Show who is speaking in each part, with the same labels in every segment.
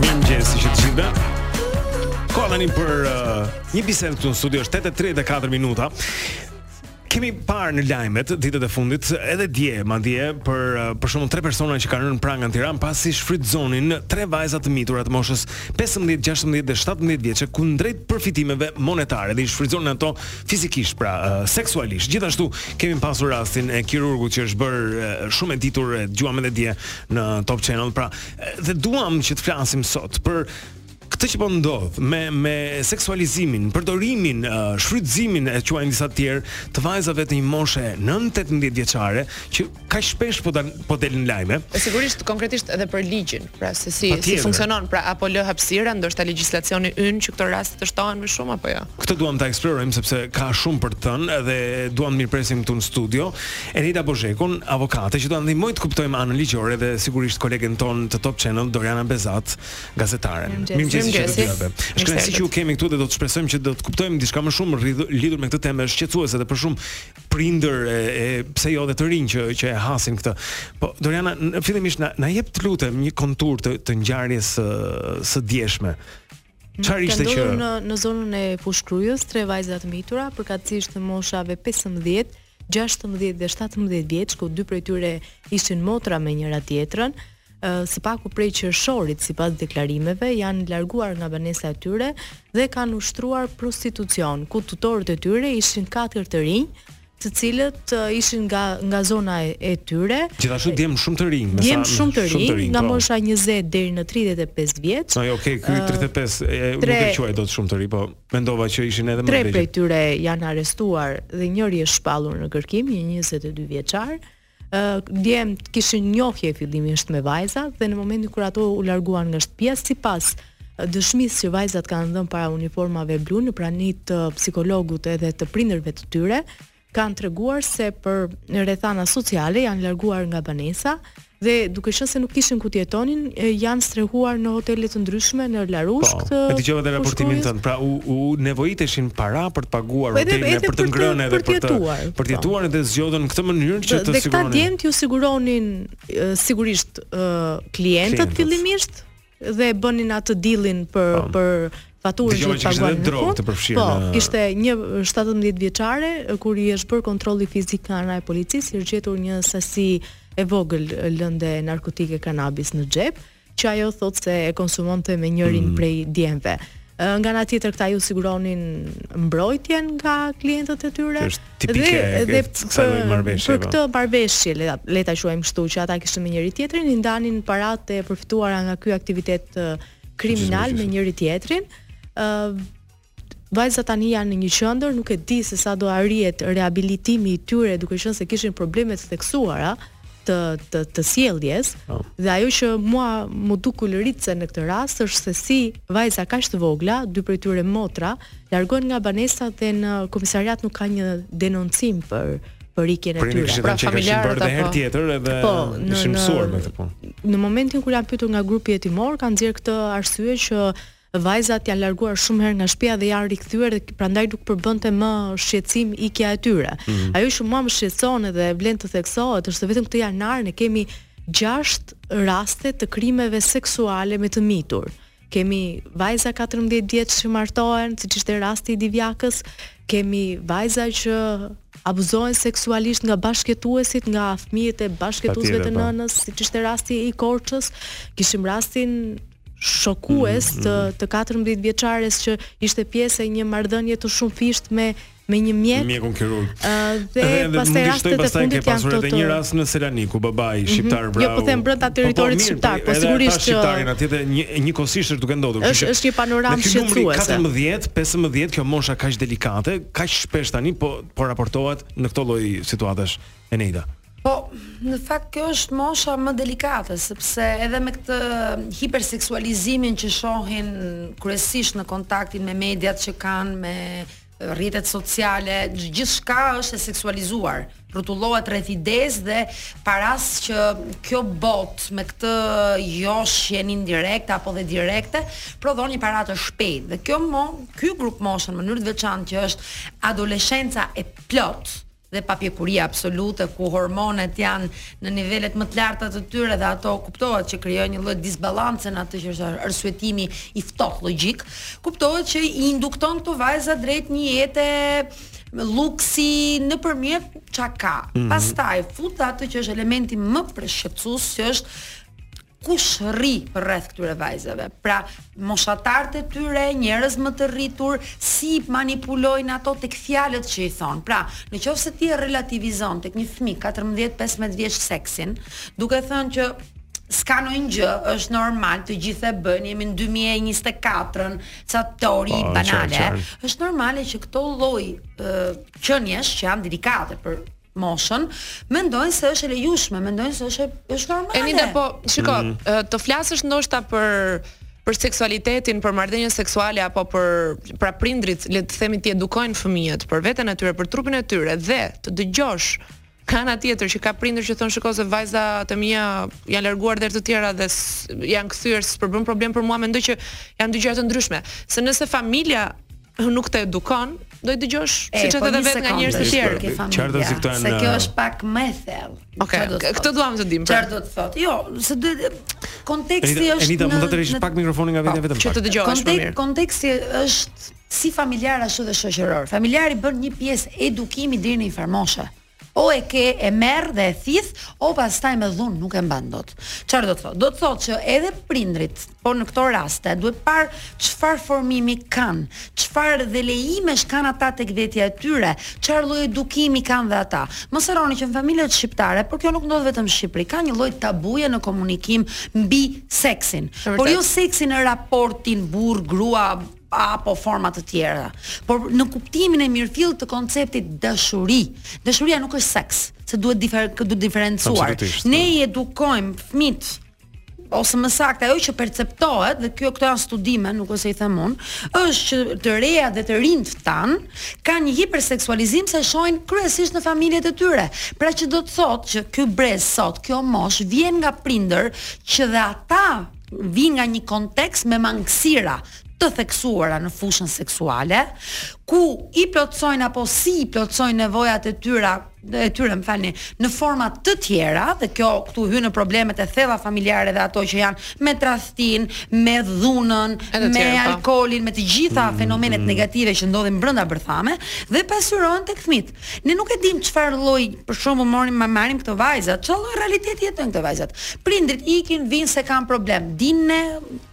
Speaker 1: Mirëmëngjesi të gjithë Koha tani për uh, një bisedë këtu në studio është 8.34 minuta Kemi parë në lajmet ditët e fundit edhe dje, madje për uh, për shembull tre persona që kanë rënë në pranga në Tiranë pasi shfrytëzonin tre vajza të mitura të moshës 15, 16 dhe 17 vjeçe kundrejt përfitimeve monetare dhe i shfrytëzonin ato fizikisht, pra uh, seksualisht. Gjithashtu kemi pasur rastin e kirurgut që është bërë uh, shumë e ditur e dëgjuam edhe dje në Top Channel, pra Dhe duam që të flasim sot për këtë që po ndodh me me seksualizimin, përdorimin, uh, shfrytëzimin e quajnë disa të tjerë të vajzave të një moshe nën 18 vjeçare që kaq shpesh po dal, po delin lajme.
Speaker 2: E sigurisht konkretisht edhe për ligjin, pra se si si funksionon, pra apo lë hapësira ndoshta legjislacioni ynë që këto raste të shtohen më shumë apo jo.
Speaker 1: Këtë duam ta eksplorojmë sepse ka shumë për të thënë dhe duam të mirëpresim këtu në studio Enida Bozhekun, avokate, që do na ndihmojë të kuptojmë anën ligjore dhe sigurisht kolegen tonë të Top Channel, Doriana Bezat, gazetare. Mirëmëngjesi të dyjave. Është kënaqësi që ju kemi këtu dhe do të shpresojmë që do të kuptojmë diçka më shumë lidhur me këtë temë, është shqetësuese edhe për shumë prindër e pse jo edhe të rinj që që e hasin këtë. Po Doriana, fillimisht na na jep të lutem një kontur të të ngjarjes së së djeshme. Çfarë
Speaker 3: ka ndodhur në zonën e Fushë-Krujës tre vajza të mitura, përkatësisht të moshave 15, 16 dhe 17 vjeç, ku dy prej tyre ishin motra me njëra tjetrën, së paku prej qershorit sipas deklarimeve janë larguar nga banesa e tyre dhe kanë ushtruar prostitucion, ku tutorët e tyre ishin katër të rinj, të cilët uh, ishin nga nga zona e, e tyre.
Speaker 1: Gjithashtu djem shumë të rinj,
Speaker 3: djem shumë të rinj, nga,
Speaker 1: po,
Speaker 3: mosha 20 deri në 35 vjeç.
Speaker 1: Ah okay, ky 35 uh, e,
Speaker 3: tre, nuk
Speaker 1: e quaj dot shumë të rinj, po mendova që ishin edhe më të
Speaker 3: rinj.
Speaker 1: Tre prej
Speaker 3: tyre janë arrestuar dhe njëri është shpallur në kërkim, një 22 vjeçar. Ë djemt kishin njohje fillimisht me vajzat dhe në momentin kur ato u larguan nga shtëpia sipas dëshmisë që vajzat kanë dhënë para uniformave blu në prani të psikologut edhe të prindërve të tyre, kanë treguar se për rrethana sociale janë larguar nga banesa dhe duke qenë se nuk kishin ku të jetonin, janë strehuar në hotele të ndryshme në Larush.
Speaker 1: Po,
Speaker 3: këtë,
Speaker 1: e dëgjova edhe raportimin tënd. Pra u, u nevojiteshin para për të paguar
Speaker 3: po,
Speaker 1: hotelin, për të ngrënë edhe
Speaker 3: për të jetuar.
Speaker 1: për të jetuar dhe zgjodhën këtë mënyrë që të siguronin.
Speaker 3: Dhe këta djemt ju siguronin sigurisht klientët fillimisht dhe bënin atë dillin për,
Speaker 1: po,
Speaker 3: për faturën që paguan në fund. Po, kishte një 17 vjeçare kur i është bërë kontrolli fizik nga ana e policisë, i është gjetur një sasi e vogël lënde narkotike kanabis në xhep. që ajo thotë se e konsumonte me njërin
Speaker 1: mm.
Speaker 3: prej djemve. Nga ana tjetër këta ju siguronin mbrojtjen nga klientët e tyre.
Speaker 1: Është tipike
Speaker 3: dhe,
Speaker 1: dhe
Speaker 3: për, për
Speaker 1: po.
Speaker 3: këtë marrëveshje le ta quajmë kështu që ata kishin me njëri tjetrin i ndanin paratë e përfituara nga ky aktivitet kriminal me njëri tjetrin. Ë Vajzat tani janë në një qendër, nuk e di se sa do arrihet rehabilitimi i tyre, duke qenë se kishin probleme të theksuara të të, të sjelljes.
Speaker 1: Po.
Speaker 3: Dhe ajo që mua më duket ulëritëse në këtë rast është se si vajza kaq të vogla, dy prej tyre motra, largohen nga banesa dhe në komisariat nuk ka një denoncim për për ikjen e tyre.
Speaker 2: Pra familjarët
Speaker 1: apo herë tjetër edhe
Speaker 3: po, në,
Speaker 1: ishin mësuar me këtë punë.
Speaker 3: Në momentin kur janë pyetur nga grupi hetimor, kanë nxjerr këtë arsye që Vajzat janë larguar shumë herë nga shtëpia dhe janë rikthyer dhe prandaj nuk përbënte më shqetësim ikja e tyre. Ajo që mua më shqetëson edhe vlen të theksohet është se vetëm këtë janar ne kemi 6 raste të krimeve seksuale me të mitur. Kemi vajza 14 vjeç që martohen, siç ishte rasti i Divjakës, kemi vajza që abuzohen seksualisht nga bashkëjetuesit, nga fëmijët e bashkëjetuesve të nënës, siç ishte rasti i Korçës. Kishim rastin shokues mm, të mm. të 14 vjeçares që ishte pjesë e një marrëdhënie të shumëfishtë me me një mjek.
Speaker 1: Mjekun kirurg.
Speaker 3: Ë dhe,
Speaker 1: dhe
Speaker 3: pastaj rastet e fundit janë këto.
Speaker 1: Edhe një rast në Selanik ku babai mhm. shqiptar
Speaker 3: vrau.
Speaker 1: Jo
Speaker 3: po them brenda po,
Speaker 1: po, territorit
Speaker 3: shqiptar, po sigurisht që
Speaker 1: shqiptarin atje dhe një një kosisht është duke ndodhur.
Speaker 3: Është është një panoramë shqetësuese.
Speaker 1: 14, 15 kjo mosha kaq delikate, kaq shpesh tani po po raportohet në këto lloj situatash. Eneida.
Speaker 4: Po, në fakt kjo është mosha më delikate, sepse edhe me këtë hiperseksualizimin që shohin kryesisht në kontaktin me mediat që kanë me rrjetet sociale, gjithçka është e seksualizuar, rrotullohet rreth idesë dhe paras që kjo botë me këtë joshjen indirekte apo dhe direkte prodhon një para të shpejtë. Dhe kjo mo, ky grup moshe në mënyrë të veçantë që është adoleshenca e plotë, dhe papjekuria absolute ku hormonet janë në nivelet më të larta të tyre dhe ato kuptohet që krijojnë një lloj disbalance në atë që është arsyetimi i ftohtë logjik, kuptohet që i indukton këto vajza drejt një jete luksi nëpërmjet çka ka. Mm -hmm. Pastaj fut dhe atë që është elementi më përshqetësues, që është kush rri përreth këtyre vajzave. Pra, moshatarët e tyre, njerëz më të rritur, si i manipulojnë ato tek fjalët që i thonë. Pra, në qoftë se ti e relativizon tek një fëmijë 14-15 vjeç seksin, duke thënë që s'ka ndonjë gjë, është normal, të gjithë e bëjnë, jemi në 2024-ën, ca teori
Speaker 1: po,
Speaker 4: banale. Është normale që këto lloj qeniesh që janë delikate për moshën, mendojnë se është e lejushme, mendojnë se është është normale.
Speaker 2: Enida, po, shiko, mm-hmm, të flasësh ndoshta për për seksualitetin, për marrëdhënien seksuale apo për pra prindrit, le të themi t'i edukojnë fëmijët për veten e tyre, për trupin e tyre dhe të dëgjosh nga ana tjetër që ka prindër që thonë shiko se vajzat e mia janë larguar herë të tjera dhe janë kthyer s'përbën problem për mua, mendoj që janë dy gjëra të ndryshme. Se nëse familja nuk të edukon, do i dëgjosh siç
Speaker 4: e
Speaker 2: po
Speaker 4: the
Speaker 2: vetë nga njerëz të tjerë.
Speaker 1: Çfarë si këto janë?
Speaker 4: Se kjo është pak më e thellë.
Speaker 2: Okej,
Speaker 4: okay,
Speaker 2: këtë duam të dimë.
Speaker 4: Çfarë do të thotë? Jo, se do konteksti është
Speaker 1: Enida, mund
Speaker 4: të
Speaker 1: tërheqësh pak mikrofonin nga vetja vetëm.
Speaker 2: Që të dëgjohesh më mirë.
Speaker 4: Konteksti është si familjar ashtu dhe shoqëror. Familjari bën një pjesë edukimi deri në një farë moshe. O e ke e merr dhe e thith o pastaj me dhunë nuk e mban dot. Çfarë do të thotë? Do të thotë që edhe prindrit, po në këto raste duhet parë çfarë formimi kanë, çfarë dhe lejimesh kanë ata tek vetvetja e tyre, çfarë lloj edukimi kanë dhe ata. Mos harroni që në familjet shqiptare, por kjo nuk ndodh vetëm në Shqipëri, ka një lloj tabuje në komunikim mbi seksin, por jo seksin në raportin burrë, grua, apo forma të tjera, por në kuptimin e mirëfilltë të konceptit dashuri. Dashuria nuk është seks, se duhet difer, duhet diferencuar. Ne i edukojmë fëmijët ose më saktë ajo që perceptohet dhe kjo këto janë studime, nuk është se i them unë, është që të rejat dhe të rinjtë tanë kanë një hiperseksualizim se shohin kryesisht në familjet e tyre. Pra që do të thotë që ky brez sot, kjo moshë vjen nga prindër që dhe ata vijnë nga një kontekst me mangësira të theksuara në fushën seksuale, ku i plotësojnë apo si i plotësojnë nevojat e ty e tyre, më falni, në forma të tjera dhe kjo këtu hyn në problemet e thella familjare dhe ato që janë me tradhtinë, me dhunën, me,
Speaker 2: po,
Speaker 4: alkoolin, me të gjitha mm, fenomenet mm. negative që ndodhin brenda bërthamës dhe pasqyrohen tek fëmijët. Ne nuk e dimë çfarë lloj, për shembull, morëm, marrim këto vajzat, çfarë lloj realiteti jetojnë këto vajzat. Prindrit ikin, vijnë s'e kanë problem. Dimë ne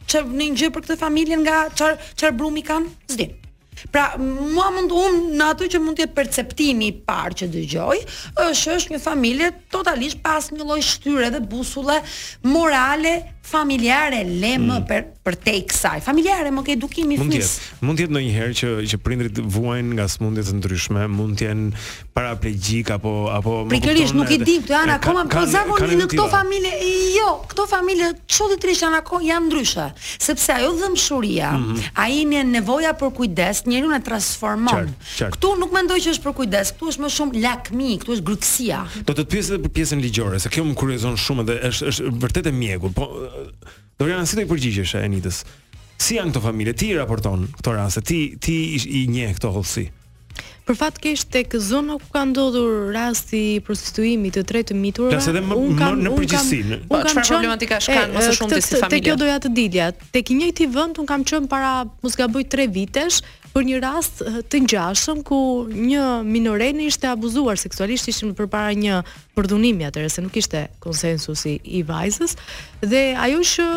Speaker 4: çfarë ndonjë gjë për këtë familje nga çfarë çfarë brumi kanë? S'dimë. Pra, mua mund unë në atë që mund të jetë perceptimi i parë që dëgjoj, është që është një familje totalisht pa asnjë lloj shtylle dhe busulle morale familjare le mm më për, përtej kësaj familjare më tek edukimi i
Speaker 1: fëmijës mund të jetë ndonjëherë që që prindrit vuajnë nga sëmundje të ndryshme mund të jenë paraplegjikë apo apo
Speaker 4: pikërisht nuk i dimë këto janë akoma po zakonisht në këto familje jo këto familje çuditërisht janë akoma janë ndryshe sepse ajo dhembshuria mm-hmm ajo nevoja për kujdes njeriun e transformon
Speaker 1: Qartë.
Speaker 4: Këtu nuk mendoj që është për kujdes, këtu është më shumë lakmi, këtu është grykësia.
Speaker 1: Do të të pyes edhe për pjesën ligjore, se kjo më kuriozon shumë dhe është është vërtet e mjegullt. Po Doriana si do i përgjigjesh Enidës? Si janë këto familje? Ti i raporton këto raste, ti ti i njeh këto hollësi.
Speaker 3: Për fat keq tek zona ku ka ndodhur rasti i prostituimit të tre të miturave.
Speaker 1: Flas edhe më më në përgjithësi.
Speaker 2: Po çfarë problematikash kanë më
Speaker 3: së
Speaker 2: shumti si familje?
Speaker 3: Te kjo doja të dilja. Tek i njëjti vend un kam qen para mos gaboj 3 vitesh, për një rast të ngjashëm ku një minorene ishte abuzuar seksualisht, ishim përpara një përdhunimi atëherë se nuk ishte konsensusi i vajzës dhe ajo që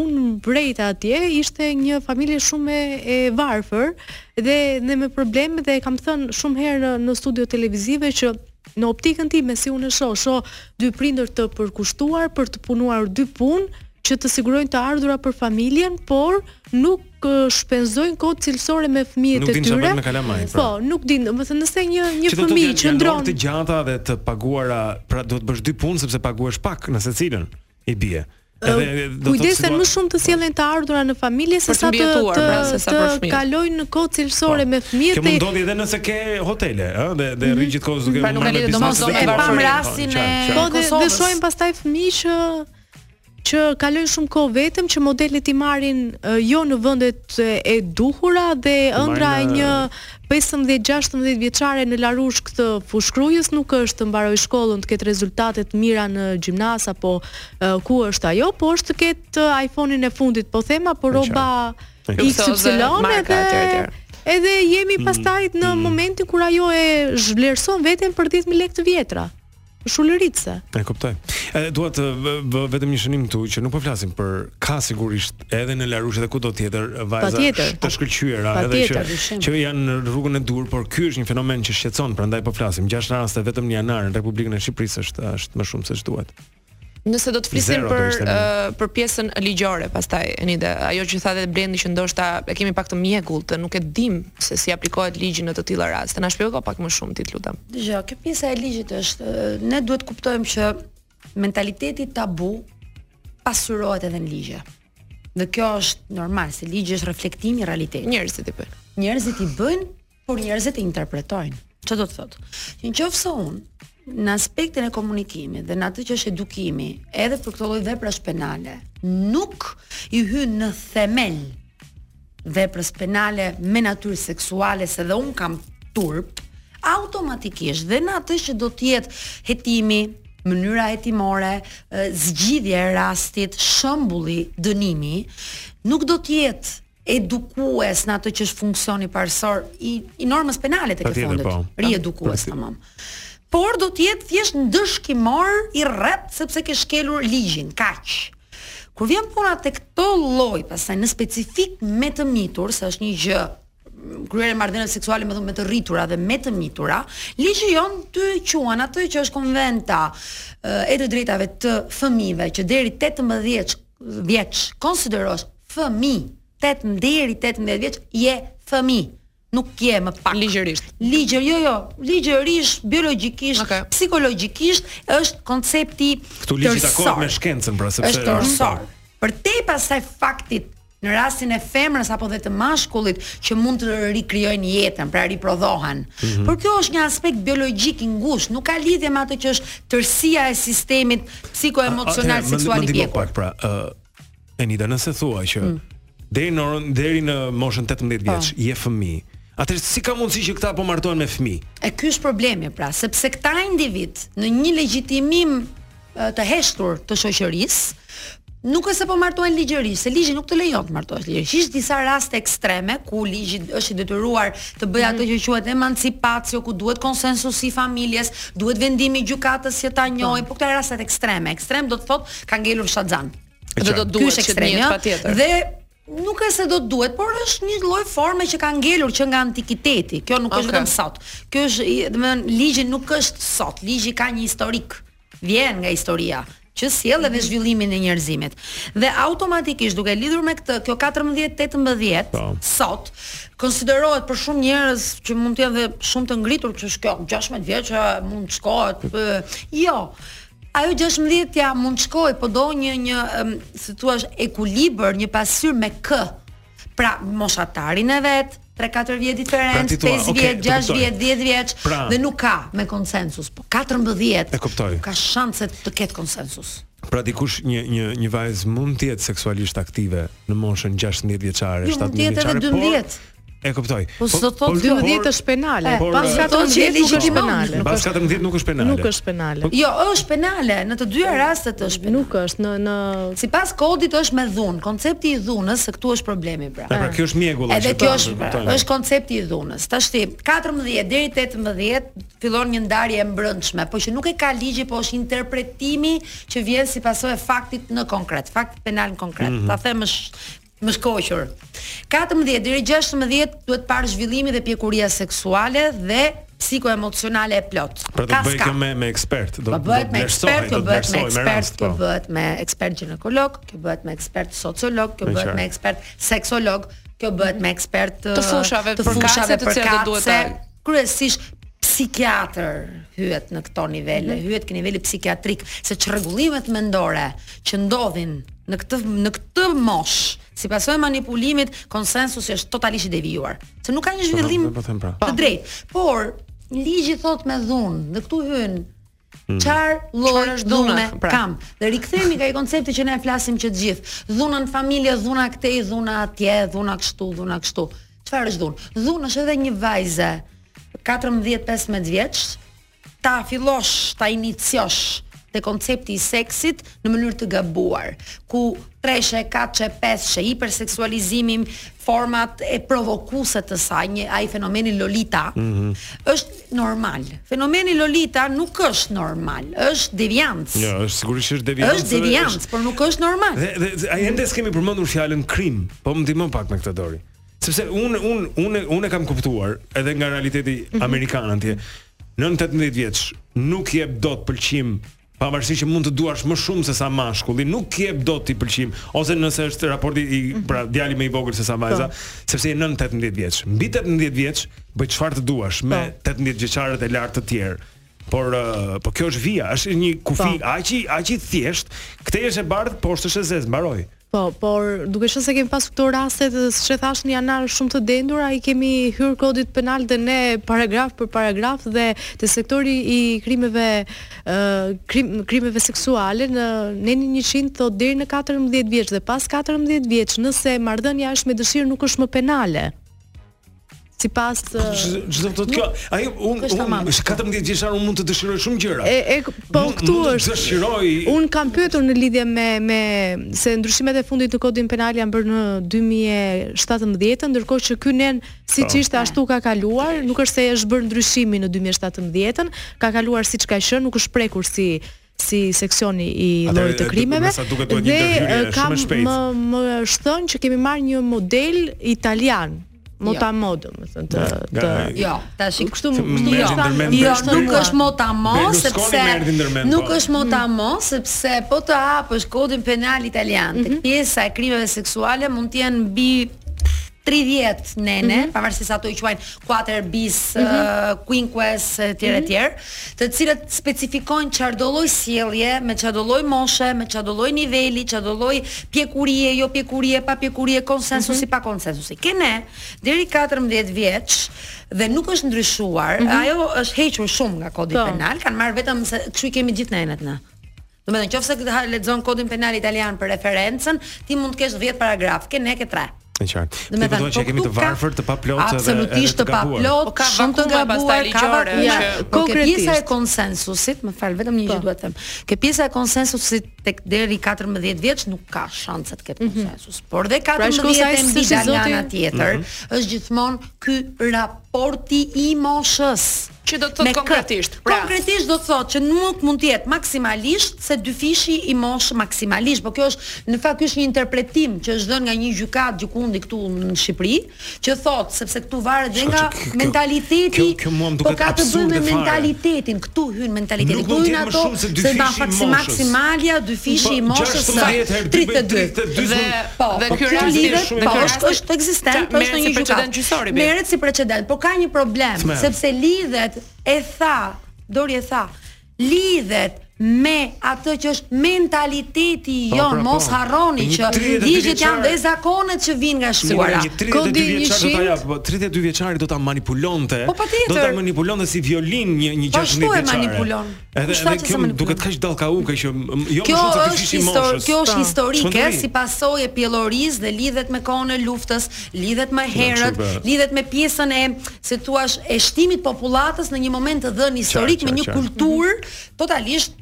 Speaker 3: un vrejta atje ishte një familje shumë e varfër dhe dhe me probleme dhe e kam thënë shumë herë në studio televizive që në optikën time si unë e shoh, shoh dy prindër të përkushtuar për të punuar dy punë që të sigurojnë të ardhura për familjen, por nuk kë shpenzojnë kohë cilësore me fëmijët e tyre.
Speaker 1: Nuk din pra.
Speaker 3: Po, nuk din, do të thotë nëse një një fëmijë qëndron
Speaker 1: orë të gjata dhe të paguara, pra duhet të bësh dy punë sepse paguhesh pak në secilën i bie. Edhe do të
Speaker 3: kujdesen më shumë të sjellin të ardhura në familje se sa të të,
Speaker 2: pra, se sa
Speaker 3: të kalojnë në kohë cilësore po. me fëmijët.
Speaker 1: Kjo mund
Speaker 3: të
Speaker 1: ndodhi edhe nëse ke hotele, ë, dhe dhe mhm. rri gjithkohë duke
Speaker 2: pra,
Speaker 1: marrë biznes. Pra
Speaker 2: nuk
Speaker 1: e
Speaker 2: di
Speaker 1: domosdoshmë
Speaker 4: rastin e
Speaker 3: po dhe shohim pastaj fëmijë që Që kalojnë shumë kohë vetëm që modelet i marrin jo në vendet e duhura dhe ëndrra e një 15-16 vjeçare në Larush këtë Fushë-Krujës nuk është të mbaroj shkollën të ketë rezultate të mira në gjimnaz apo ku është ajo, po është të ketë iPhone-in e fundit po them apo
Speaker 1: rroba
Speaker 3: XY edhe edhe jemi
Speaker 1: mm,
Speaker 3: pastaj në mm. momentin kur ajo e zhvlerëson veten për 10000 lekë të vjetra. Shuplakë rritëse.
Speaker 1: E kuptoj. Edhe dua të vë vetëm një shënim këtu që nuk po flasim për ka sigurisht edhe në Larush dhe kudo tjetër vajza të shkëlqyera edhe që që janë në rrugën e duhur, por ky është një fenomen që shqetëson, prandaj po flasim. Gjashtë raste vetëm në janar në Republikën e Shqipërisë është është më shumë se ç'duhet.
Speaker 2: Nëse do të flisim për për pjesën ligjore pastaj Enide, ajo që tha dhe Blendi që ndoshta e kemi pak të mjegullt, nuk e dim se si aplikohet ligji në të tilla raste. Na shpjego pak më shumë ti lutem.
Speaker 4: Dëgjo, kjo pjesa e ligjit është ne duhet të kuptojmë që mentaliteti tabu pasqyrohet edhe në ligje. Dhe kjo është normal, se ligji është reflektim i realitetit.
Speaker 2: Njerëzit i bëjnë.
Speaker 4: Njerëzit i bëjnë por njerëzit e interpretojnë. Ça do të thotë, në qofë se unë, në aspektin e komunikimit dhe në atë që është edukimi, edhe për këto lloj veprash penale, nuk i hyj në themel veprës penale me natyrë seksuale se dhe unë kam turp, automatikisht dhe në atë që do të jetë hetimi, mënyra hetimore, zgjidhja e rastit, shembulli, dënimi, nuk do të jetë edukues në atë që është funksioni parësor i i normës penale tek
Speaker 1: e
Speaker 4: fundit.
Speaker 1: Po.
Speaker 4: Riedukues tamam. Por do të jetë thjesht ndëshkimor i rreptë sepse ke shkelur ligjin, kaq. Kur vjen puna te këto lloj, pastaj në specifikë me të mitur, se është një gjë kryerja e marrëdhënieve seksuale me të me të rritura dhe me të mitura, ligji ynë ti e quan atë që është konventa e të drejtave të fëmijëve që deri 18 vjeç konsiderohesh fëmijë, 8 deri 18 vjeç je fëmijë. Nuk je më pak.
Speaker 2: Ligjërisht.
Speaker 4: Ligjër, jo, jo. Ligjërisht, biologjikisht,
Speaker 2: okay.
Speaker 4: psikologjikisht është koncepti i
Speaker 1: Këtu ligji takohet me shkencën, pra sepse
Speaker 4: është tërësor. Përtej pastaj faktit në rastin e femrës apo dhe të mashkullit që mund të rikrijojnë jetën, pra riprodhohen.
Speaker 1: Mm -hmm.
Speaker 4: Por kjo është një aspekt biologjik i ngushtë, nuk ka lidhje me atë që është tërësia e sistemit psikoemocional seksual i pjekur.
Speaker 1: Pra, uh, Enida, nëse thua që
Speaker 4: mm.
Speaker 1: deri në deri në moshën 18
Speaker 4: po.
Speaker 1: vjeç oh. je fëmijë, Atëherë si ka mundësi që këta po martohen me fëmijë?
Speaker 4: E ky është problemi, pra, sepse këta individë në një legjitimim të heshtur të shoqërisë, Nuk është se po martohen ligjërisht, se ligji nuk të lejon të martohesh ligjërisht. Hiç disa raste ekstreme ku ligji është i detyruar të bëjë atë që quhet emancipacion, ku duhet konsensusi i familjes, duhet vendimi i gjykatës që ta njohë, po këto janë raste ekstreme. Ekstrem do të thotë ka ngelur
Speaker 1: shtatzënë.
Speaker 2: Dhe do
Speaker 1: të
Speaker 2: duhet që të
Speaker 4: jetë
Speaker 2: patjetër.
Speaker 4: Dhe nuk është se do të duhet, por është një lloj forme që ka ngelur që nga antikiteti. Kjo nuk është vetëm sot. Kjo është, domethënë, ligji nuk është sot, ligji ka një historik. vjen nga historia që sjell edhe mhm. zhvillimin e njerëzimit. Dhe automatikisht duke lidhur me këtë, kjo 14-18
Speaker 1: po.
Speaker 4: sot konsiderohet për shumë njerëz që mund të jenë dhe shumë të ngritur që është kjo 16 vjeç që mund të shkohet. Jo. Ajo 16-ja mund të shkojë, po do një një si thua ekuilibër, një pasqyrë me kë Pra, moshatarin e vet, 3-4 vjet diferencë,
Speaker 1: pra,
Speaker 4: 5
Speaker 1: okay,
Speaker 4: vjet, 6 vjet, 10 vjet
Speaker 1: pra,
Speaker 4: dhe nuk ka më konsensus, po 14.
Speaker 1: E kuptoj.
Speaker 4: Ka shanse të ketë konsensus.
Speaker 1: Pra dikush një një një vajzë mund të jetë seksualisht aktive në moshën 16 vjeçare, 17
Speaker 4: jo,
Speaker 1: vjeçare,
Speaker 4: por
Speaker 1: E kuptoj.
Speaker 4: Po s'do të thotë
Speaker 3: 12 po, është penale. Pas 14 nuk është penale.
Speaker 1: Pas 14 nuk është penale.
Speaker 3: Nuk është penale.
Speaker 4: Jo, është penale. Në të dyja rastet është penale.
Speaker 3: Nuk është në në
Speaker 4: Sipas kodit është me dhunë, koncepti i dhunës se këtu është problemi pra.
Speaker 1: Pra, pra kjo është mjegull,
Speaker 4: edhe kjo është pra, është koncepti i dhunës. Tashti 14 deri 18 fillon një ndarje e mbrëndshme, por që nuk e ka ligji, po është interpretimi që vjen si pasojë e faktit në konkret, faktit penal në konkret.
Speaker 1: Mm -hmm.
Speaker 4: Ta them është Më shkoqur. Katërmbëdhjetë deri gjashtëmbëdhjetë duhet parë zhvillimi dhe pjekuria seksuale dhe psikoemocionale e plotë.
Speaker 1: Pra kjo bëhet me me ekspert, do
Speaker 4: të bëhet me ekspert,
Speaker 1: do të
Speaker 4: bëhet me ekspert, kjo
Speaker 1: po.
Speaker 4: bëhet me ekspert gjinekolog, kjo bëhet me ekspert sociolog, kjo bëhet me ekspert seksolog, kjo bëhet me ekspert
Speaker 2: të fushave
Speaker 4: të fushave
Speaker 2: të cilat do duhet të
Speaker 4: kryesisht psikiatër hyet në këto nivele,
Speaker 2: mm -hmm.
Speaker 4: hyet ke niveli psikiatrik, se çrregullimet mendore që ndodhin në këtë në këtë moshë, si pasojë e manipulimit, konsensusi është totalisht i devijuar, se nuk ka një zhvillim
Speaker 1: po, po, po,
Speaker 4: të drejtë. Por ligji thotë me dhunë, dhe këtu hyn Mm.
Speaker 2: Çfarë lloj
Speaker 4: dhune
Speaker 2: pra.
Speaker 4: kam. Dhe rikthehemi nga ai koncepti që ne flasim që të gjithë. Dhuna në familje, dhuna këtej, dhuna atje, dhuna kështu, dhuna kështu. Çfarë është dhunë? Dhunë është edhe një vajze 14-15 vjeç, ta fillosh, ta iniciosh te koncepti i seksit në mënyrë të gabuar, ku treshe, katërshe, pesëshe, hiperseksualizimi, format provokuese të saj, një ai fenomeni Lolita, mm -hmm. është normal. Fenomeni Lolita nuk është normal, është deviancë.
Speaker 1: Jo, është sigurisht është deviancë.
Speaker 4: Është deviancë, është... por nuk është normal.
Speaker 1: Dhe, dhe, dhe ende s'kemi përmendur fjalën krim, po më ndihmon pak me këtë dori. Sepse unë unë unë unë e kam kuptuar edhe nga realiteti mm -hmm. amerikan atje. Nën 18 vjeç nuk jep dot pëlqim Pavarësisht që mund të duash më shumë sesa mashkulli, nuk jep dot ti pëlqim, ose nëse është raporti i mhm. pra djali më i vogël sesa vajza, po. sepse je nën 18 vjeç. Mbi 18 vjeç bëj çfarë të duash me 18 po. vjeçarët e lart të tjerë. Por uh, po kjo është vija, është një kufi po. aq i aq i thjeshtë. Këtej është e bardhë, poshtë është e zezë, mbaroi.
Speaker 3: Po, por duke qenë se kemi pasur këto raste siç e thashë në janar shumë të dendura, i kemi hyrë kodit penal dhe ne paragraf për paragraf dhe te sektori i krimeve ë krim, krimeve seksuale në nenin 100 thotë deri në 14 vjeç dhe pas 14 vjeç nëse marrëdhënia është me dëshirë nuk është më penale. sipas
Speaker 1: çdo të kjo ai
Speaker 4: unë
Speaker 1: unë 14 vjeçar unë mund të dëshiroj shumë gjëra
Speaker 3: e, e po këtu është
Speaker 1: dëshiroj
Speaker 3: unë kam pyetur në lidhje me me se ndryshimet e fundit në kodin penal janë bërë në 2017 ndërkohë që ky nen siç
Speaker 1: po.
Speaker 3: ishte ashtu ka kaluar nuk është se është bërë ndryshimi në 2017 ka kaluar siç ka qenë nuk është prekur si si seksioni i llojit të krimeve
Speaker 1: dhe
Speaker 3: më thonë që kemi marrë një model italian Mot à jo. mot, domethënë të, të...
Speaker 4: Jo, tashi
Speaker 3: kështu
Speaker 1: më
Speaker 3: kështu
Speaker 4: jo.
Speaker 1: Jo,
Speaker 4: nuk është mot
Speaker 1: à mot, sepse...
Speaker 4: Nuk
Speaker 1: po.
Speaker 4: është mot à mm. mot, sepse po të hapësh kodin penal italian, te mhm. pjesa e krimeve seksuale mund të jenë mbi 30 nene, mm -hmm. pavarësisht ato i quajnë quater bis, mm -hmm. uh, quinquies etj mm -hmm. etj, të cilat specifikojnë çfarëdolloj sjellje, me çfarëdolloj moshe, me çfarëdolloj niveli, çfarëdolloj pjekurie, jo pjekurie, pa pjekurie, konsensusi, mm -hmm. pa konsensusi. Ke ne, deri 14 vjeç dhe nuk është ndryshuar, mm -hmm. ajo është hequr shumë nga kodi
Speaker 3: po.
Speaker 4: penal, kanë marrë vetëm se kështu i kemi gjithë nenet na. Domethënë, nëse e lexon kodin penal italian për referencën, ti mund të kesh 10 paragrafë, ke ne ke 3.
Speaker 1: Në qartë. Domethënë, që e
Speaker 4: kemi
Speaker 1: të varfër, të paplotë dhe
Speaker 4: absolutisht të paplotë,
Speaker 2: po ka
Speaker 4: shumë të gabuar, ka vakume,
Speaker 3: ja,
Speaker 4: po ke pjesa e konsensusit, më fal, vetëm një gjë po. duhet të them. Ke pjesa e konsensusit tek deri 14 vjeç nuk ka shanse të ketë mhm. konsensus. Por dhe 14
Speaker 3: pra,
Speaker 4: e mbi Daliana tjetër, mhm. është gjithmonë ky raporti i moshës.
Speaker 2: Që do të thotë konkretisht. Pra,
Speaker 4: konkretisht do të thotë që nuk mund të jetë maksimalisht se dyfishi i moshës maksimalisht, por kjo është në fakt ky është një interpretim që është dhënë nga një gjykatë gjykundi këtu në Shqipëri, që thotë sepse këtu varet dhe nga mentaliteti. Po ka të bëjë me mentalitetin, këtu hyn mentaliteti.
Speaker 1: Nuk mund të jetë më shumë se
Speaker 4: dyfishi
Speaker 1: i moshës.
Speaker 4: Se maksimalja dyfishi i moshës 32.
Speaker 2: Dhe
Speaker 4: po,
Speaker 2: dhe ky rasti
Speaker 4: është është ekzistent, është një gjykatë.
Speaker 2: Sorry, babe.
Speaker 4: Merret si precedent, por ka një problem,
Speaker 1: Tmerr.
Speaker 4: sepse lidhet e tha, Dori e tha, lidhet me atë që është mentaliteti
Speaker 1: Po,
Speaker 4: jonë,
Speaker 1: pra,
Speaker 4: mos po. harroni
Speaker 1: Një
Speaker 4: që
Speaker 1: 32
Speaker 4: ligjet janë
Speaker 1: vjeçare-
Speaker 4: dhe zakonet që vijnë nga
Speaker 1: Mirë, e
Speaker 4: shkuara.
Speaker 1: një 32 vjeçar do ta jap, po 32 vjeçari do ta manipulonte.
Speaker 4: Po, patjetër.
Speaker 1: Do ta manipulonte si violinë një një
Speaker 4: Po, ashtu 16 e
Speaker 1: vjeçare.
Speaker 4: manipulon.
Speaker 1: Edhe edhe kjo më duket kaq dallkauke që jo më shumë se dyfishi i moshës.
Speaker 4: Kjo është
Speaker 3: po.
Speaker 4: historike si pasojë e pjellorisë dhe lidhet me kohën e luftës, lidhet më herët, lidhet me pjesën e, si thua, e shtimit popullatës në një moment të dhënë historik me një kulturë totalisht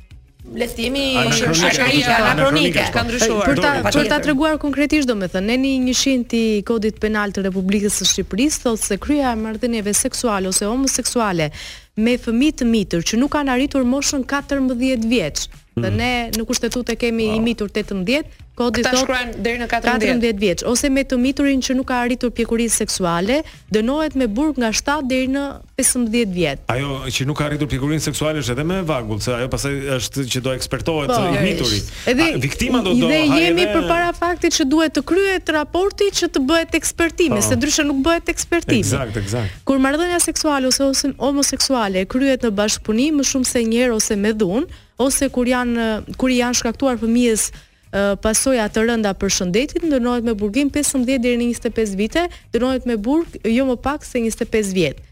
Speaker 4: le të themi
Speaker 1: anakronike,
Speaker 4: anakronike
Speaker 2: ka po. ndryshuar.
Speaker 3: Për ta për ta treguar konkretisht domethënë, neni njëqind i kodit penal të Republikës së Shqipërisë thotë se kryerja e marrëdhënieve seksuale ose homoseksuale me fëmijë të mitur që nuk kanë arritur moshën 14 vjeç. Mm. Dhe ne në kushtetutë e kemi i mitur 18, kodi thotë
Speaker 2: shkruan deri në 14.
Speaker 3: 14 vjeç ose me të miturin që nuk ka arritur pjekurinë seksuale, dënohet me burg nga 7 deri në 15 vjet.
Speaker 1: Ajo që nuk ka arritur pjekurinë seksuale është edhe më e vagull, se ajo pastaj është që do ekspertohet
Speaker 3: po,
Speaker 1: i mituri.
Speaker 3: Edhe
Speaker 1: viktima do të
Speaker 3: do
Speaker 1: hajë.
Speaker 3: Ne jemi
Speaker 1: edhe...
Speaker 3: përpara faktit që duhet të kryhet raporti që të bëhet ekspertimi, se ndryshe nuk bëhet ekspertimi.
Speaker 1: Eksakt, eksakt.
Speaker 3: Kur marrëdhënia seksuale ose ose homoseksuale kryhet në bashkëpunim më shumë se një herë ose me dhunë, ose kur janë kur i janë shkaktuar fëmijës pasoja të rënda për shëndetit, dënohet me burgim 15 deri në 25 vite, dënohet me burg jo më pak se 25 vjet.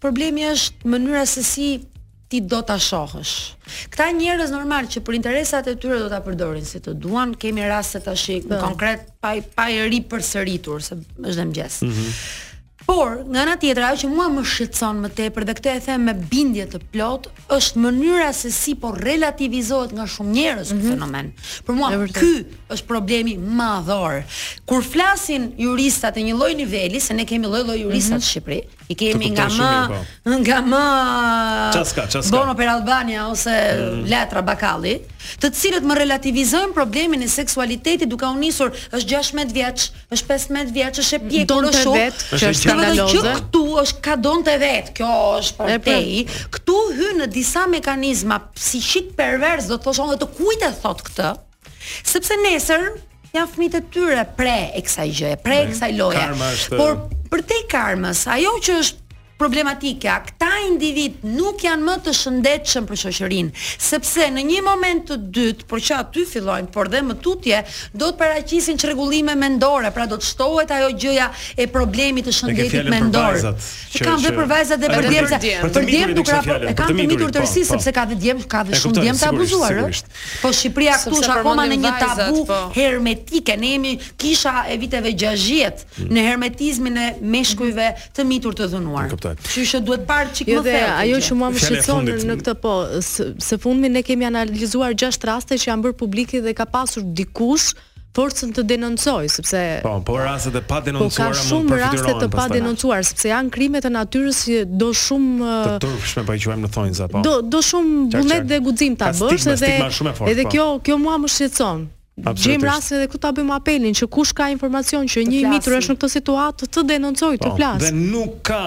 Speaker 4: Problemi është mënyra se si ti do ta shohësh. Këta njerëz normal që për interesat e tyre do ta përdorin si të duan, kemi raste tash në po. konkret pa pa e ri përsëritur se është dhe mëngjes. Mm -hmm. Por, nga ana tjetër, ajo që mua më shqetëson më tepër dhe këtë e them me bindje të plotë, është mënyra se si po relativizohet nga shumë njerëz mm -hmm. fenomen. Për mua ky është problemi madhor. Kur flasin juristat e një lloj niveli, se ne kemi lloj-lloj juristësh mm -hmm. në Shqipëri, I kemi nga më
Speaker 1: po.
Speaker 4: nga më
Speaker 1: çaska, çaska.
Speaker 4: Bono per Albania ose mm. Letra Bakalli, të cilët më relativizojnë problemin e seksualitetit duke u nisur është 16 vjeç, është 15 vjeç, është e pjekur është shumë.
Speaker 3: Që
Speaker 1: është
Speaker 4: skandaloze. Që këtu është që donte vetë, kjo është përtej. Këtu hyn në disa mekanizma psikikë perversë, do të thosh edhe të kujt e thotë këtë. Sepse nesër janë fëmijët e tyre pre e kësaj gjëje, pre e kësaj loje.
Speaker 1: Karma është
Speaker 4: Por përtej karmës, ajo që është problematike, a këta individë nuk janë më të shëndetshëm për shoqërinë, sepse në një moment të dytë, por që aty fillojnë, por dhe më tutje, do të paraqisin çrregullime mendore, pra do të shtohet ajo gjëja e problemit të shëndetit mendor.
Speaker 1: Që
Speaker 4: kanë dhe për vajzat dhe për
Speaker 2: djemtë.
Speaker 1: Për djemtë
Speaker 4: nuk
Speaker 1: ka
Speaker 4: e kanë
Speaker 1: të
Speaker 4: mitur tërësi,
Speaker 1: po, po.
Speaker 4: sepse ka dhe djem, ka dhe shumë djem të abuzuar. Po Shqipëria këtu është akoma në një tabu
Speaker 2: po.
Speaker 4: hermetike. Ne jemi kisha e viteve 60 mm. në hermetizmin e meshkujve të mitur të dhunuar. Kështu që duhet parë çik
Speaker 3: jo,
Speaker 4: më thellë.
Speaker 3: Ajo që mua më shqetëson në këtë po, së fundmi ne kemi analizuar 6 raste që janë bërë publike dhe ka pasur dikush forcën të denoncojë sepse
Speaker 1: Po, po rastet e padenoncuara
Speaker 3: po, mund
Speaker 1: të përfitohen pastaj.
Speaker 3: Ka shumë raste të padenoncuara sepse janë krime të natyrës që do shumë
Speaker 1: të turpshme po i quajmë në thonjza po.
Speaker 3: Do do shumë vullnet dhe guxim ta bësh edhe
Speaker 1: stigma shumë e fortë.
Speaker 3: Edhe
Speaker 1: po.
Speaker 3: kjo kjo mua më shqetëson. Gjejmë rastin edhe këtu ta bëjmë apelin që kush ka informacion që një i mitur është në këtë situatë të denoncojë, të
Speaker 1: po,
Speaker 3: flasë.
Speaker 1: Dhe nuk ka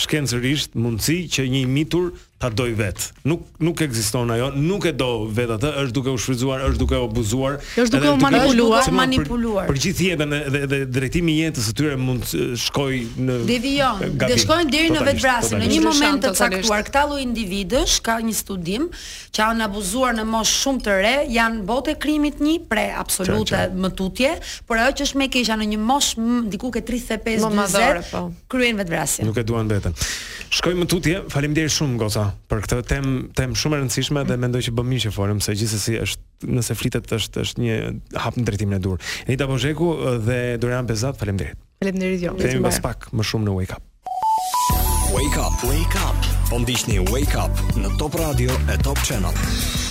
Speaker 1: shkencërisht mundësi që një i mitur ta dojë vetë. Nuk nuk ekziston ajo, nuk e do vetë atë, është duke u shfrytëzuar, është duke u abuzuar.
Speaker 3: Është duke u manipuluar,
Speaker 1: është duke u
Speaker 4: manipuluar.
Speaker 1: Për, për gjithë jetën dhe, dhe drejtimi i jetës së tyre mund të shkojë në
Speaker 4: devijon, dhe shkojnë deri në vetëvrasje. Në një moment të caktuar, këta lloj individësh ka një studim që janë abuzuar në moshë shumë të re, janë botë e krimit një, pre absolute
Speaker 1: qan, qan.
Speaker 4: më tutje, por ajo që është më e keqja në një moshë diku te 35 40
Speaker 2: po.
Speaker 4: kryejnë vetvrasje.
Speaker 1: Nuk e duan veten. Shkojmë tutje, faleminderit shumë goca për këtë temë temë shumë e rëndësishme dhe mendoj që bëmë mirë që folëm se gjithsesi është nëse flitet është është një hap në drejtimin e duhur. Rita Bozheku dhe Dorian Bezat, faleminderit.
Speaker 3: Faleminderit ju.
Speaker 1: Kemi pas pak më shumë në Wake Up.
Speaker 5: Wake Up, Wake Up. Po ndiqni Wake Up në Top Radio e Top Channel.